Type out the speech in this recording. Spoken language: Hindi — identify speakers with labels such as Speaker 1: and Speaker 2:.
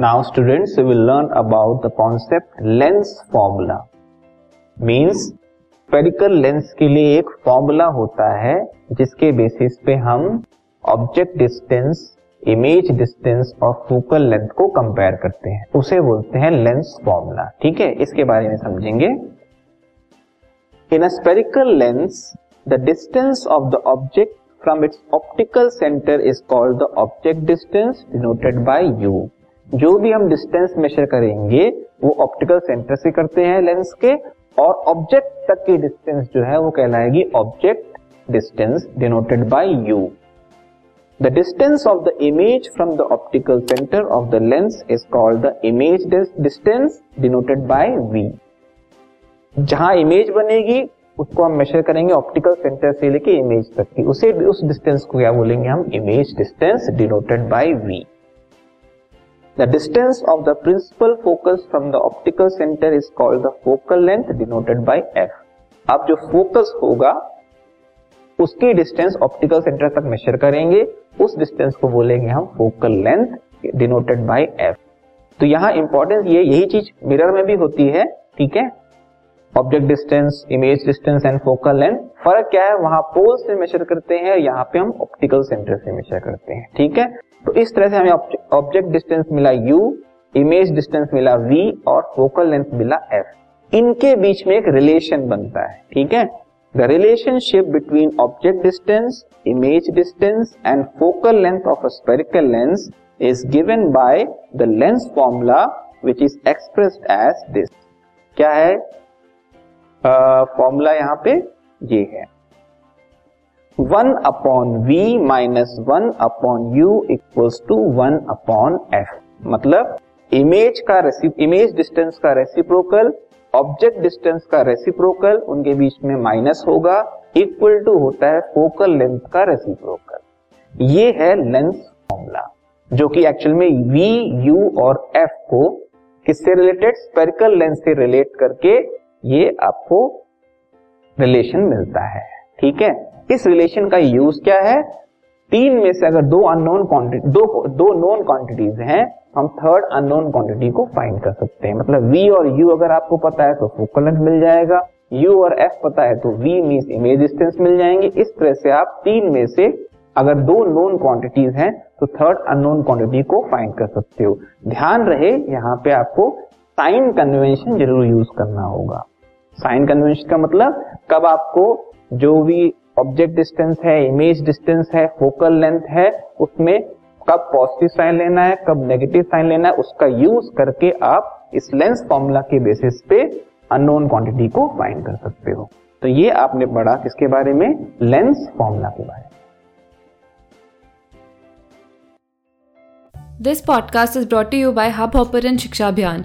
Speaker 1: Now students, we will learn about the concept lens formula. Means spherical lens के लिए एक फॉर्मूला होता है जिसके बेसिस पे हम ऑब्जेक्ट डिस्टेंस इमेज डिस्टेंस और फोकल लेंथ को कंपेयर करते हैं। उसे बोलते हैं लेंस फॉर्मूला ठीक है? इसके बारे में समझेंगे। In a spherical lens the distance of the object from its optical centre is called the object distance denoted by u जो भी हम डिस्टेंस मेजर करेंगे, वो ऑप्टिकल सेंटर से करते हैं लेंस के, और ऑब्जेक्ट तक की डिस्टेंस जो है, वो कहलाएगी object distance denoted by u the distance of the image from the optical centre of the lens is called the image distance denoted by v जहाँ इमेज बनेगी, उसको हम मेजर करेंगे ऑप्टिकल सेंटर से लेके इमेज तक की। उसे उस डिस्टेंस को क्या बोलेंगे हम? Image distance denoted by v the distance of the principal focus from the optical centre is called the focal length denoted by f अब जो फोकस होगा, उसकी डिस्टेंस ऑप्टिकल सेंटर तक मेजर करेंगे। उस डिस्टेंस को बोलेंगे हम focal length denoted by f तो यहाँ इंपॉर्टेंस ये, यही चीज़ मिरर में भी होती है, ठीक है? Object distance image distance and focal length फ़र्क क्या है? वहाँ पोल से मेजर करते हैं, यहाँ पे हम ऑप्टिकल सेंटर से मेजर करते हैं, ठीक है? तो इस तरह से हमें ऑब्जेक्ट डिस्टेंस मिला u इमेज डिस्टेंस मिला v और फोकल लेंथ मिला f. इनके बीच में एक रिलेशन बनता है, ठीक है? The relationship between object distance image distance and focal length of a spherical lens is given by the lens formula which is expressed as this क्या है? फॉर्मूला यहाँ पे ये है। One upon v minus one upon u equals to one upon f. मतलब इमेज का इमेज डिस्टेंस का रेसिप्रोकल ऑब्जेक्ट डिस्टेंस का रेसिप्रोकल उनके बीच में माइनस होगा इक्वल टू होता है फोकल लेंथ का रेसिप्रोकल ये है लेंस फॉर्मूला जो कि एक्चुअल में वी यू और एफ़ को किससे रिलेटेड स्पेरिकल लेंस से रिलेट करके ये आपको रिलेशन मिलता है, ठीक है? इस रिलेशन का यूज़ क्या है? तीन में से अगर दो अननोन क्वांटिटी दो दो नोन क्वांटिटीज हैं, हम थर्ड अननोन क्वांटिटी को फाइंड कर सकते हैं। मतलब v और u अगर आपको पता है तो फोकल लेंथ मिल जाएगा। U और f पता है तो v मीन इमेज डिस्टेंस मिल जाएँगे। इस तरह से आप तीन में से अगर दो नोन क्वांटिटीज हैं तो थर्ड अननोन क्वांटिटी को फाइंड कर सकते हो। ध्यान रहे, यहाँ पे आपको साइन कन्वेंशन ज़रूर यूज़ करना होगा। साइन कन्वेंशन का मतलब कब आपको जो भी ऑब्जेक्ट डिस्टेंस है इमेज डिस्टेंस है फोकल लेंथ है, उसमें कब पॉजिटिव साइन लेना है, कब नेगेटिव साइन लेना है, उसका यूज़ करके आप इस लेंस फॉर्मूला के बेसिस पे अननोन क्वांटिटी को फाइंड कर सकते हो। तो ये आपने पढ़ा किसके बारे में? लेंस फॉर्मूला के बारे में।
Speaker 2: This podcast is brought you by Hubhopper Shiksha Abhiyan